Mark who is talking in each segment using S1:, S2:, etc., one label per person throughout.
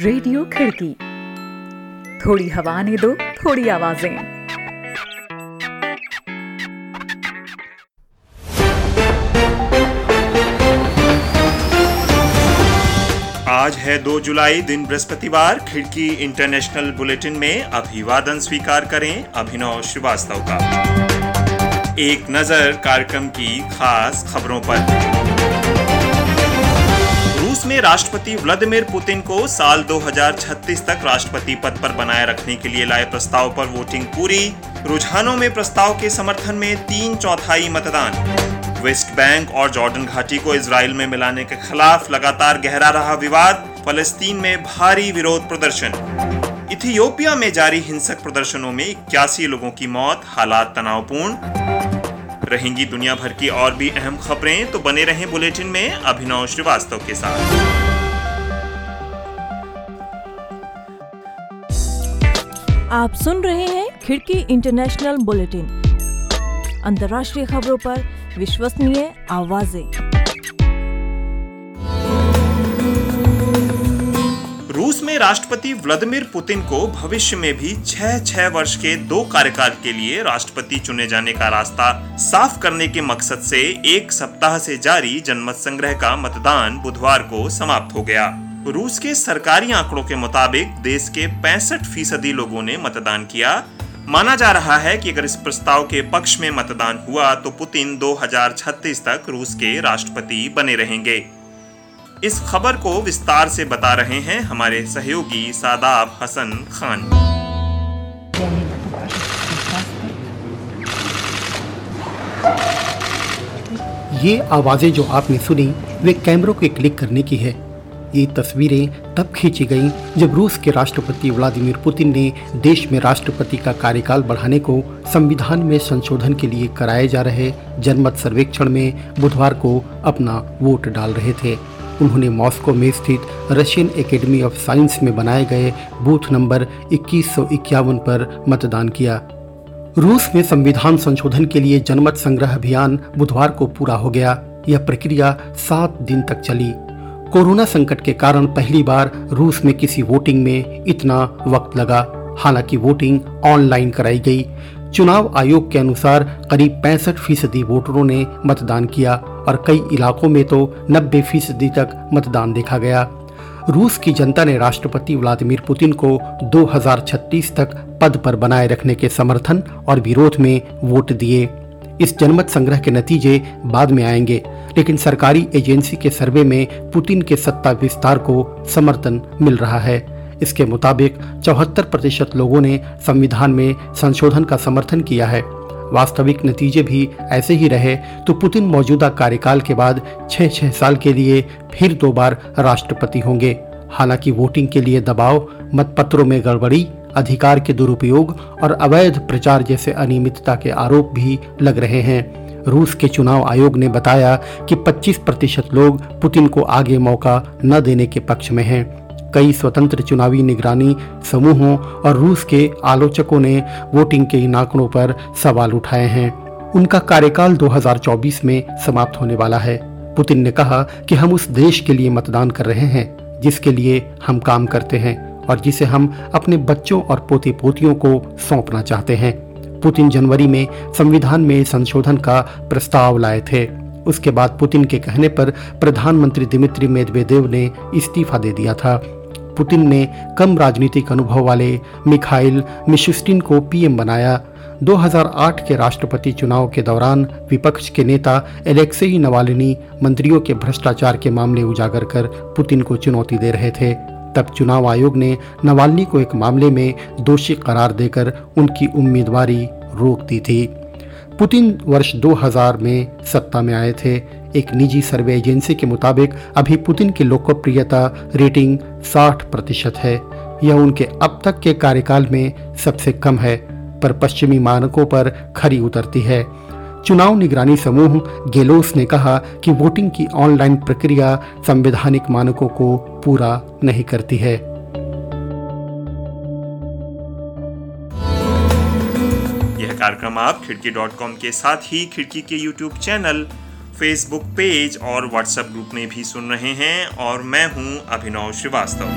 S1: Radio खिड़की। थोड़ी हवा ने दो, थोड़ी आवाज़ें।
S2: आज है 2 जुलाई, दिन बृहस्पतिवार। खिड़की इंटरनेशनल बुलेटिन में अभिवादन स्वीकार करें अभिनव श्रीवास्तव का। एक नज़र कार्यक्रम की खास खबरों पर। रूस में राष्ट्रपति व्लादिमीर पुतिन को साल 2036 तक राष्ट्रपति पद पर बनाए रखने के लिए लाए प्रस्ताव पर वोटिंग पूरी। रुझानों में प्रस्ताव के समर्थन में तीन चौथाई मतदान। वेस्ट बैंक और जॉर्डन घाटी को इसराइल में मिलाने के खिलाफ लगातार गहरा रहा विवाद, फलस्तीन में भारी विरोध प्रदर्शन। इथियोपिया में जारी हिंसक प्रदर्शनों में इक्यासी लोगों की मौत, हालात तनावपूर्ण। रहेंगी दुनिया भर की और भी अहम खबरें तो बने रहें बुलेटिन में अभिनव श्रीवास्तव के साथ।
S3: आप सुन रहे हैं खिड़की इंटरनेशनल बुलेटिन। अंतर्राष्ट्रीय खबरों पर विश्वसनीय आवाज़ें।
S2: राष्ट्रपति व्लादिमीर पुतिन को भविष्य में भी छह छह वर्ष के दो कार्यकाल के लिए राष्ट्रपति चुने जाने का रास्ता साफ़ करने के मकसद से एक सप्ताह से जारी जनमत संग्रह का मतदान बुधवार को समाप्त हो गया। रूस के सरकारी आंकड़ों के मुताबिक देश के पैंसठ फ़ीसदी लोगों ने मतदान किया। माना जा रहा है कि अगर इस प्रस्ताव के पक्ष में मतदान हुआ तो पुतिन 2036 तक रूस के राष्ट्रपति बने रहेंगे। इस खबर को विस्तार से बता रहे हैं हमारे सहयोगी सादाब हसन खान।
S4: ये आवाज़ें जो आपने सुनी, वे कैमरों के क्लिक करने की है। ये तस्वीरें तब खींची गईं जब रूस के राष्ट्रपति व्लादिमीर पुतिन ने देश में राष्ट्रपति का कार्यकाल बढ़ाने को संविधान में संशोधन के लिए कराए जा रहे जनमत सर्वेक्षण में बुधवार को अपना वोट डाल रहे थे। उन्होंने मॉस्को में स्थित रशियन एकेडमी ऑफ़ साइंस में बनाए गए बूथ नंबर इक्कीस पर मतदान किया। रूस में संविधान संशोधन के लिए जनमत संग्रह अभियान बुधवार को पूरा हो गया। यह प्रक्रिया सात दिन तक चली। कोरोना संकट के कारण पहली बार रूस में किसी वोटिंग में इतना वक्त लगा। हालाँकि वोटिंग ऑनलाइन कराई गई। चुनाव आयोग के अनुसार करीब पैंसठ फ़ीसदी वोटरों ने मतदान किया। और कई इलाकों में तो 90 फ़ीसदी तक मतदान देखा गया। रूस की जनता ने राष्ट्रपति व्लादिमीर पुतिन को 2036 तक पद पर बनाए रखने के समर्थन और विरोध में वोट दिए। इस जनमत संग्रह के नतीजे बाद में आएँगे, लेकिन सरकारी एजेंसी के सर्वे में पुतिन के सत्ता विस्तार को समर्थन मिल रहा है। इसके मुताबिक चौहत्तर प्रतिशत लोगों ने संविधान में संशोधन का समर्थन किया है। वास्तविक नतीजे भी ऐसे ही रहे तो पुतिन मौजूदा कार्यकाल के बाद छह छह साल के लिए फिर दो बार राष्ट्रपति होंगे। हालाँकि वोटिंग के लिए दबाव, मतपत्रों में गड़बड़ी, अधिकार के दुरुपयोग और अवैध प्रचार जैसे अनियमितता के आरोप भी लग रहे हैं। रूस के चुनाव आयोग ने बताया कि 25 प्रतिशत लोग पुतिन को आगे मौका न देने के पक्ष में हैं। कई स्वतंत्र चुनावी निगरानी समूहों और रूस के आलोचकों ने वोटिंग के इन आंकड़ों पर सवाल उठाए हैं। उनका कार्यकाल 2024 में समाप्त होने वाला है। पुतिन ने कहा कि हम उस देश के लिए मतदान कर रहे हैं, जिसके लिए हम काम करते हैं और जिसे हम अपने बच्चों और पोते पोतियों को सौंपना चाहते हैं। पुतिन जनवरी में संविधान में संशोधन का प्रस्ताव लाए थे। उसके बाद पुतिन के कहने पर प्रधानमंत्री दिमित्री मेदवेदेव ने इस्तीफा दे दिया था। पुतिन ने कम राजनीतिक अनुभव वाले मिखाइल मिशुस्टिन को पीएम बनाया। 2008 के राष्ट्रपति चुनाव के दौरान विपक्ष के नेता एलेक्सेई नवालिनी मंत्रियों के भ्रष्टाचार के मामले उजागर कर पुतिन को चुनौती दे रहे थे। तब चुनाव आयोग ने नवाल्नी को एक मामले में दोषी करार देकर उनकी उम्मीदवारी रोक दी थी। पुतिन वर्ष 2000 में सत्ता में आए थे। एक निजी सर्वे एजेंसी के मुताबिक अभी पुतिन की लोकप्रियता रेटिंग 60 प्रतिशत है। यह उनके अब तक के कार्यकाल में सबसे कम है, पर पश्चिमी मानकों पर खरी उतरती है। चुनाव निगरानी समूह गेलोस ने कहा कि वोटिंग की ऑनलाइन प्रक्रिया संवैधानिक मानकों को पूरा नहीं करती है।
S2: कार्यक्रम आप खिड़की डॉट कॉम के साथ ही खिड़की के यूट्यूब चैनल, फेसबुक पेज और व्हाट्सएप ग्रुप में भी सुन रहे हैं और मैं हूँ अभिनव श्रीवास्तव।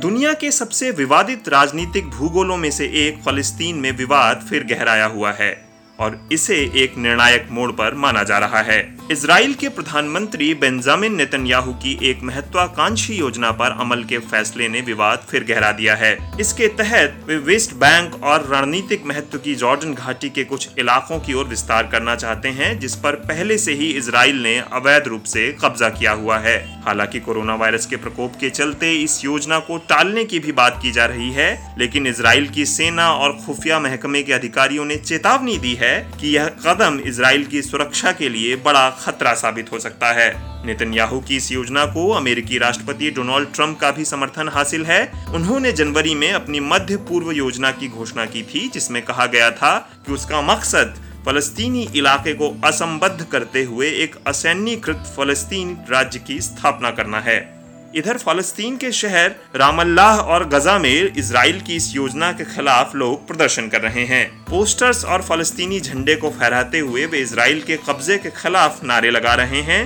S2: दुनिया के सबसे विवादित राजनीतिक भूगोलों में से एक फलस्तीन में विवाद फिर गहराया हुआ है और इसे एक निर्णायक मोड़ पर माना जा रहा है। इसराइल के प्रधानमंत्री बेंजामिन नेतन्याहू की एक महत्वाकांक्षी योजना पर अमल के फैसले ने विवाद फिर गहरा दिया है। इसके तहत वे वेस्ट बैंक और रणनीतिक महत्व की जॉर्डन घाटी के कुछ इलाकों की ओर विस्तार करना चाहते हैं, जिस पर पहले से ही इसराइल ने अवैध रूप से कब्जा किया हुआ है। हालाँकि कोरोना वायरस के प्रकोप के चलते इस योजना को टालने की भी बात की जा रही है, लेकिन इसराइल की सेना और खुफिया महकमे के अधिकारियों ने चेतावनी दी है कि यह कदम इसराइल की सुरक्षा के लिए बड़ा खतरा साबित हो सकता है। नेतन्याहू की इस योजना को अमेरिकी राष्ट्रपति डोनाल्ड ट्रंप का भी समर्थन हासिल है। उन्होंने जनवरी में अपनी मध्य पूर्व योजना की घोषणा की थी, जिसमें कहा गया था कि उसका मकसद फलस्तीनी इलाके को असंबद्ध करते हुए एक असैन्यकृत फलस्तीन राज्य की स्थापना करना है। इधर फलस्तीन के शहर रामल्लाह और गजा में इसराइल की इस योजना के खिलाफ लोग प्रदर्शन कर रहे हैं। पोस्टर्स और फलस्तीनी झंडे को फहराते हुए वे इसराइल के कब्जे के खिलाफ नारे लगा रहे हैं।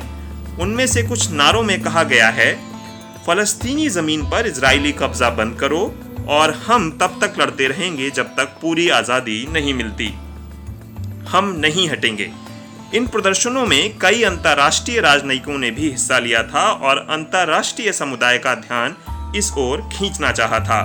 S2: उनमें से कुछ नारों में कहा गया है, फलस्तीनी ज़मीन पर इसराइली कब्जा बंद करो और हम तब तक लड़ते रहेंगे जब तक पूरी आज़ादी नहीं मिलती। हम नहीं हटेंगे। इन प्रदर्शनों में कई अंतर्राष्ट्रीय राजनयिकों ने भी हिस्सा लिया था और अंतर्राष्ट्रीय समुदाय का ध्यान इस ओर खींचना चाहा था।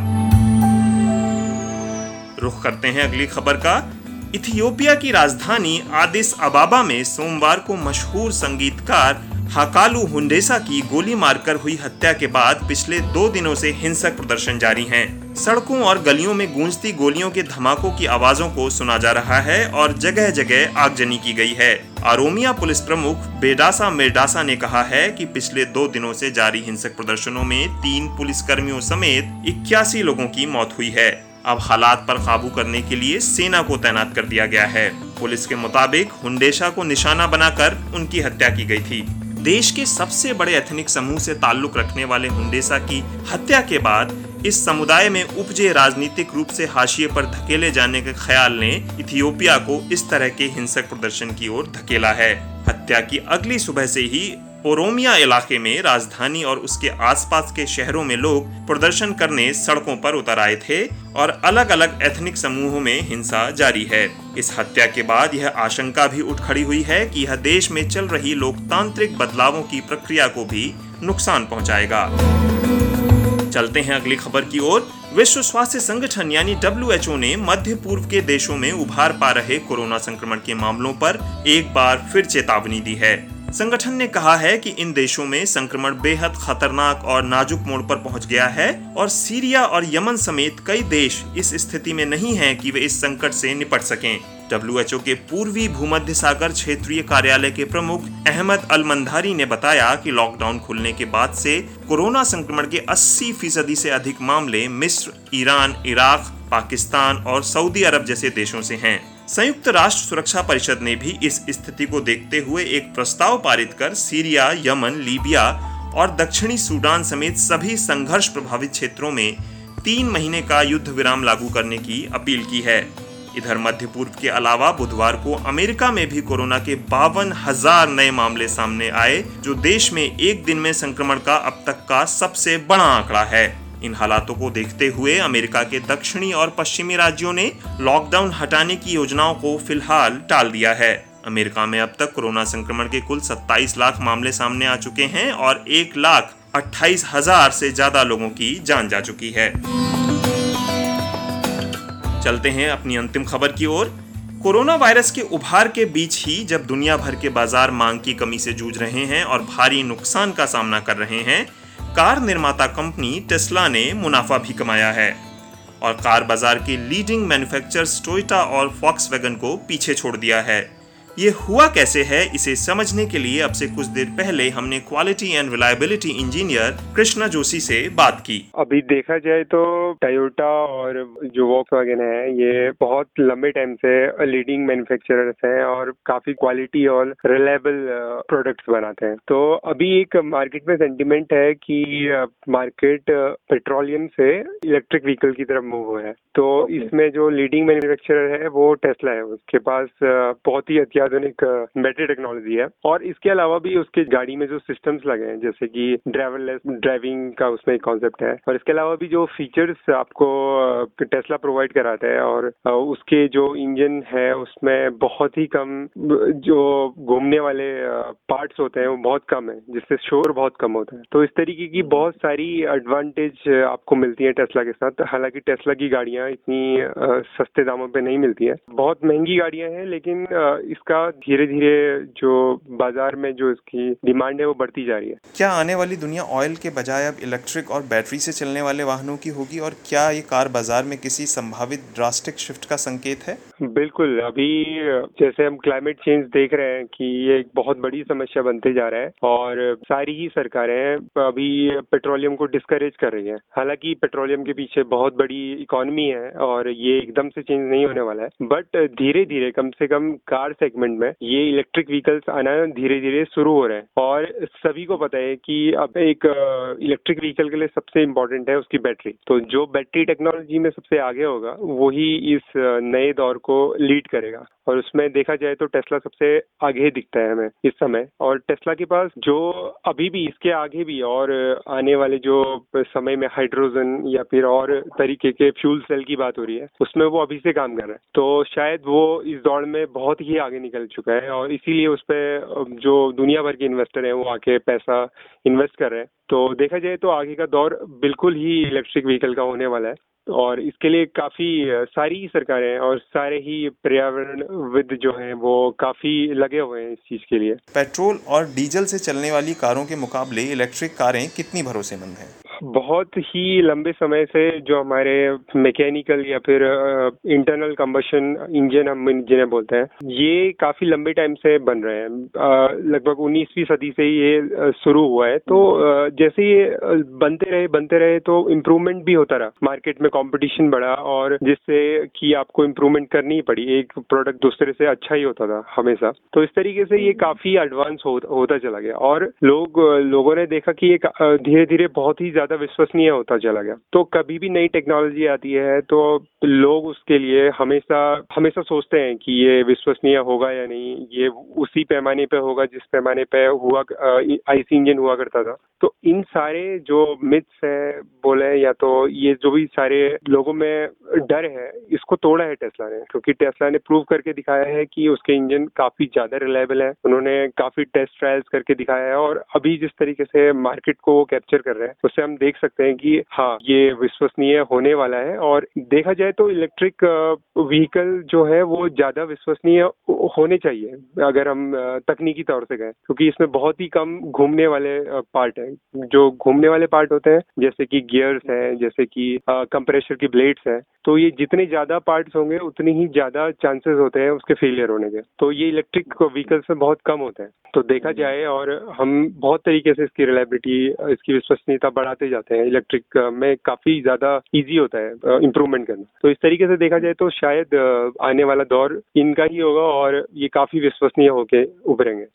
S2: रुख करते हैं अगली खबर का। इथियोपिया की राजधानी आदिस अबाबा में सोमवार को मशहूर संगीतकार हाकालू हुंडेसा की गोली मारकर हुई हत्या के बाद पिछले दो दिनों से हिंसक प्रदर्शन जारी हैं। सड़कों और गलियों में गूंजती गोलियों के धमाकों की आवाजों को सुना जा रहा है और जगह जगह आगजनी की गई है। आरोमिया पुलिस प्रमुख बेडासा मेडासा ने कहा है कि पिछले दो दिनों से जारी हिंसक प्रदर्शनों में तीन पुलिस कर्मियों समेत इक्यासी लोगों की मौत हुई है। अब हालात पर काबू करने के लिए सेना को तैनात कर दिया गया है। पुलिस के मुताबिक हुंडेशा को निशाना बनाकर उनकी हत्या की गई थी। देश के सबसे बड़े एथनिक समूह से ताल्लुक रखने वाले हुंडेसा की हत्या के बाद इस समुदाय में उपजे राजनीतिक रूप से हाशिए पर धकेले जाने के ख्याल ने इथियोपिया को इस तरह के हिंसक प्रदर्शन की ओर धकेला है। हत्या की अगली सुबह से ही ओरोमिया इलाके में राजधानी और उसके आसपास के शहरों में लोग प्रदर्शन करने सड़कों पर उतर आए थे और अलग अलग एथनिक समूहों में हिंसा जारी है। इस हत्या के बाद यह आशंका भी उठ खड़ी हुई है कि यह देश में चल रही लोकतांत्रिक बदलावों की प्रक्रिया को भी नुकसान पहुंचाएगा। चलते हैं अगली खबर की ओर। विश्व स्वास्थ्य संगठन यानी डब्ल्यूएचओ ने मध्य पूर्व के देशों में उभार पा रहे कोरोना संक्रमण के मामलों पर एक बार फिर चेतावनी दी है। संगठन ने कहा है कि इन देशों में संक्रमण बेहद खतरनाक और नाजुक मोड़ पर पहुँच गया है और सीरिया और यमन समेत कई देश इस स्थिति में नहीं हैं कि वे इस संकट से निपट सकें। डब्ल्यू के पूर्वी भूमध्य सागर क्षेत्रीय कार्यालय के प्रमुख अहमद अल मंधारी ने बताया कि लॉकडाउन खुलने के बाद से कोरोना संक्रमण के 80 फ़ीसदी से अधिक मामले मिस्र, ईरान, इराक, पाकिस्तान और सऊदी अरब जैसे देशों से हैं। संयुक्त राष्ट्र सुरक्षा परिषद ने भी इस स्थिति को देखते हुए एक प्रस्ताव पारित कर सीरिया, यमन, लीबिया और दक्षिणी सूडान समेत सभी संघर्ष प्रभावित क्षेत्रों में तीन महीने का युद्ध विराम लागू करने की अपील की है। इधर मध्य पूर्व के अलावा बुधवार को अमेरिका में भी कोरोना के बावन हज़ार नए मामले सामने आए, जो देश में एक दिन में संक्रमण का अब तक का सबसे बड़ा आंकड़ा है। इन हालातों को देखते हुए अमेरिका के दक्षिणी और पश्चिमी राज्यों ने लॉकडाउन हटाने की योजनाओं को फ़िलहाल टाल दिया है। अमेरिका में अब तक कोरोना संक्रमण के कुल 27 लाख मामले सामने आ चुके हैं और एक लाख अट्ठाईस हज़ार से ज़्यादा लोगों की जान जा चुकी है। चलते हैं अपनी अंतिम खबर की ओर। कोरोना वायरस के उभार के बीच ही जब दुनिया भर के बाज़ार मांग की कमी से जूझ रहे हैं और भारी नुकसान का सामना कर रहे हैं कार निर्माता कंपनी टेस्ला ने मुनाफा भी कमाया है और कार बाज़ार के लीडिंग मैन्युफैक्चरर्स टोयोटा और फॉक्स को पीछे छोड़ दिया है। ये हुआ कैसे है इसे समझने के लिए अब से कुछ देर पहले हमने quality and reliability engineer Krishna Joshi से बात की।
S5: अभी देखा जाए तो टयोटा और जो वॉक्स वैगन है ये बहुत लंबे टाइम से लीडिंग मैन्युफैक्चरर्स हैं और काफ़ी क्वालिटी और रिलायबल प्रोडक्ट्स बनाते हैं। तो अभी एक मार्केट में सेंटिमेंट है कि मार्केट पेट्रोलियम से इलेक्ट्रिक व्हीकल की तरफ़ मूव हुआ है। तो इसमें जो लीडिंग मैन्युफैक्चरर है वो टेस्ला है। उसके पास बहुत ही अत्याधुनिक अत्याधुनिक बैटरी टेक्नोलॉजी है और इसके अलावा भी उसके गाड़ी में जो सिस्टम्स लगे हैं, जैसे कि ड्राइवरलेस ड्राइविंग का उसमें एक कॉन्सेप्ट है और इसके अलावा भी जो फीचर्स आपको टेस्ला प्रोवाइड कराता है और उसके जो इंजन है, उसमें बहुत ही कम, जो घूमने वाले पार्ट्स होते हैं, वो बहुत कम है, जिससे शोर बहुत कम होता है। तो इस तरीके की बहुत सारी एडवांटेज आपको मिलती है टेस्ला के साथ। हालाँकि टेस्ला की गाड़ियाँ इतनी सस्ते दामों पे नहीं मिलती है। बहुत महँगी गाड़ियाँ हैं, लेकिन इसका धीरे धीरे जो बाज़ार में जो इसकी डिमांड है वो बढ़ती जा रही है।
S2: क्या आने वाली दुनिया ऑयल के बजाय अब इलेक्ट्रिक और बैटरी से चलने वाले वाहनों की होगी और क्या ये कार बाज़ार में किसी संभावित ड्रास्टिक शिफ्ट का संकेत है?
S5: बिल्कुल अभी जैसे हम क्लाइमेट चेंज देख रहे हैं कि ये एक बहुत बड़ी समस्या बनते जा रहा है और सारी ही सरकारें अभी पेट्रोलियम को डिस्करेज कर रही है। हालाँकि पेट्रोलियम के पीछे बहुत बड़ी इकोनॉमी है और ये एकदम से चेंज नहीं होने वाला है। बट धीरे धीरे कम से कम कार सेगमेंट में ये इलेक्ट्रिक व्हीकल्स आना धीरे धीरे शुरू हो रहे हैं। और सभी को पता है कि अब एक इलेक्ट्रिक व्हीकल के लिए सबसे इम्पोर्टेंट है उसकी बैटरी तो जो बैटरी टेक्नोलॉजी में सबसे आगे होगा, वही इस नए दौर को लीड करेगा। और उसमें देखा जाए तो टेस्ला सबसे आगे दिखता है हमें इस समय। और टेस्ला के पास जो अभी भी इसके आगे भी और आने वाले जो समय में हाइड्रोजन या फिर और तरीके के फ्यूल सेल की बात हो रही है, उसमें वो अभी से काम कर रहा है। तो शायद वो इस दौड़ में बहुत ही आगे निकल चुका है और इसीलिए उस पर जो दुनिया भर के इन्वेस्टर हैं, वो आके पैसा इन्वेस्ट कर रहे हैं। तो देखा जाए तो आगे का दौर बिल्कुल ही इलेक्ट्रिक व्हीकल का होने वाला है और इसके लिए काफ़ी सारी सरकारें और सारे ही पर्यावरण विद जो हैं, वो काफ़ी लगे हुए हैं इस चीज़ के लिए।
S2: पेट्रोल और डीजल से चलने वाली कारों के मुकाबले इलेक्ट्रिक कारें कितनी भरोसेमंद हैं?
S5: बहुत ही लंबे समय से जो हमारे मैकेनिकल या फिर इंटरनल कंबशन इंजन हम जिन्हें बोलते हैं ये काफ़ी लंबे टाइम से बन रहे हैं। लगभग उन्नीसवीं सदी से ये शुरू हुआ है। तो जैसे ये बनते रहे बनते रहे तो इम्प्रूवमेंट भी होता रहा। मार्केट में कंपटीशन बढ़ा और जिससे कि आपको इम्प्रूवमेंट करनी ही पड़ी। एक प्रोडक्ट दूसरे से अच्छा ही होता था हमेशा। तो इस तरीके से ये काफ़ी एडवांस हो, होता चला गया। और लोग लोगों ने देखा कि ये धीरे धीरे बहुत ही ज़्यादा ज़्यादा विश्वसनीय होता चला गया। तो कभी भी नई टेक्नोलॉजी आती है तो लोग उसके लिए हमेशा हमेशा सोचते हैं कि ये विश्वसनीय होगा या नहीं। ये उसी पैमाने पे होगा जिस पैमाने पे हुआ आईसी इंजन हुआ करता था। तो इन सारे जो मिथ्स है, बोले या तो ये जो भी सारे लोगों में डर है, इसको तोड़ा है टेस्ला ने। क्योंकि टेस्ला ने प्रूव करके दिखाया है कि उसके इंजन काफ़ी ज़्यादा रिलायबल है। उन्होंने काफ़ी टेस्ट ट्रायल्स करके दिखाया है और अभी जिस तरीके से मार्केट को वो कैप्चर कर रहे हैं, उससे हम देख सकते हैं कि हाँ ये विश्वसनीय होने वाला है और देखा जाए तो इलेक्ट्रिक व्हीकल जो है वो ज़्यादा विश्वसनीय होने चाहिए अगर हम तकनीकी तौर से गए क्योंकि इसमें बहुत ही कम घूमने वाले पार्ट है। जो घूमने वाले पार्ट होते हैं जैसे कि गियर्स हैं जैसे कि कंप्रेशर की ब्लेड्स हैं तो ये जितने ज़्यादा पार्ट्स होंगे उतनी ही ज़्यादा चांसेस होते हैं उसके फेलियर होने के। तो ये इलेक्ट्रिक व्हीकल्स में बहुत कम होते हैं। तो देखा जाए और हम बहुत तरीके से इसकी रिलायबिलिटी इसकी विश्वसनीयता बढ़ाते जाते हैं इलेक्ट्रिक में काफ़ी ज़्यादा इजी होता है इम्प्रूवमेंट करना। तो इस तरीके से देखा जाए तो शायद आने वाला दौर इनका ही होगा और ये काफ़ी विश्वसनीय होके उभरेंगे।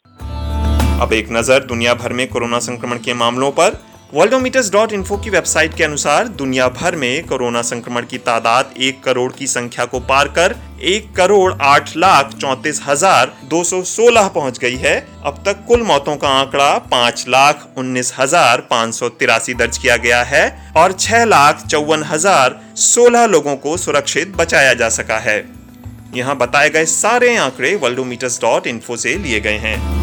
S2: अब एक नज़र दुनिया भर में कोरोना संक्रमण के मामलों पर। वर्ल्डोमीटर्स डॉट इन्फो की वेबसाइट के अनुसार दुनिया भर में कोरोना संक्रमण की तादाद एक करोड़ की संख्या को पार कर एक करोड़ आठ लाख चौतीस हज़ार दो सौ सोलह पहुँच गई है। अब तक कुल मौतों का आंकड़ा पाँच लाख उन्नीस हज़ार पाँच सौ तिरासी दर्ज किया गया है और छह लाख चौवन हज़ार सोलह लोगों को सुरक्षित बचाया जा सका है। यहाँ बताए गए सारे आंकड़े वर्ल्डोमीटर्स डॉट इन्फो से लिए गए हैं।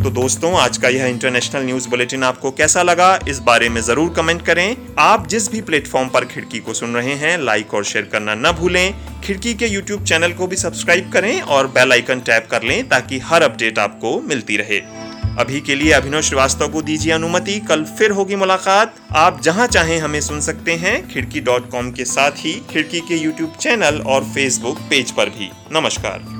S2: तो दोस्तों, आज का यह इंटरनेशनल न्यूज़ बुलेटिन आपको कैसा लगा, इस बारे में ज़रूर कमेंट करें। आप जिस भी प्लेटफॉर्म पर खिड़की को सुन रहे हैं लाइक और शेयर करना न भूलें। खिड़की के यूट्यूब चैनल को भी सब्सक्राइब करें और बेल आइकन टैप कर लें ताकि हर अपडेट आपको मिलती रहे। अभी के लिए अभिनव श्रीवास्तव को दीजिए अनुमति। कल फिर होगी मुलाकात। आप जहाँ चाहें हमें सुन सकते हैं, खिड़की डॉट कॉम के साथ ही खिड़की के यूट्यूब चैनल और फेसबुक पेज पर भी। नमस्कार।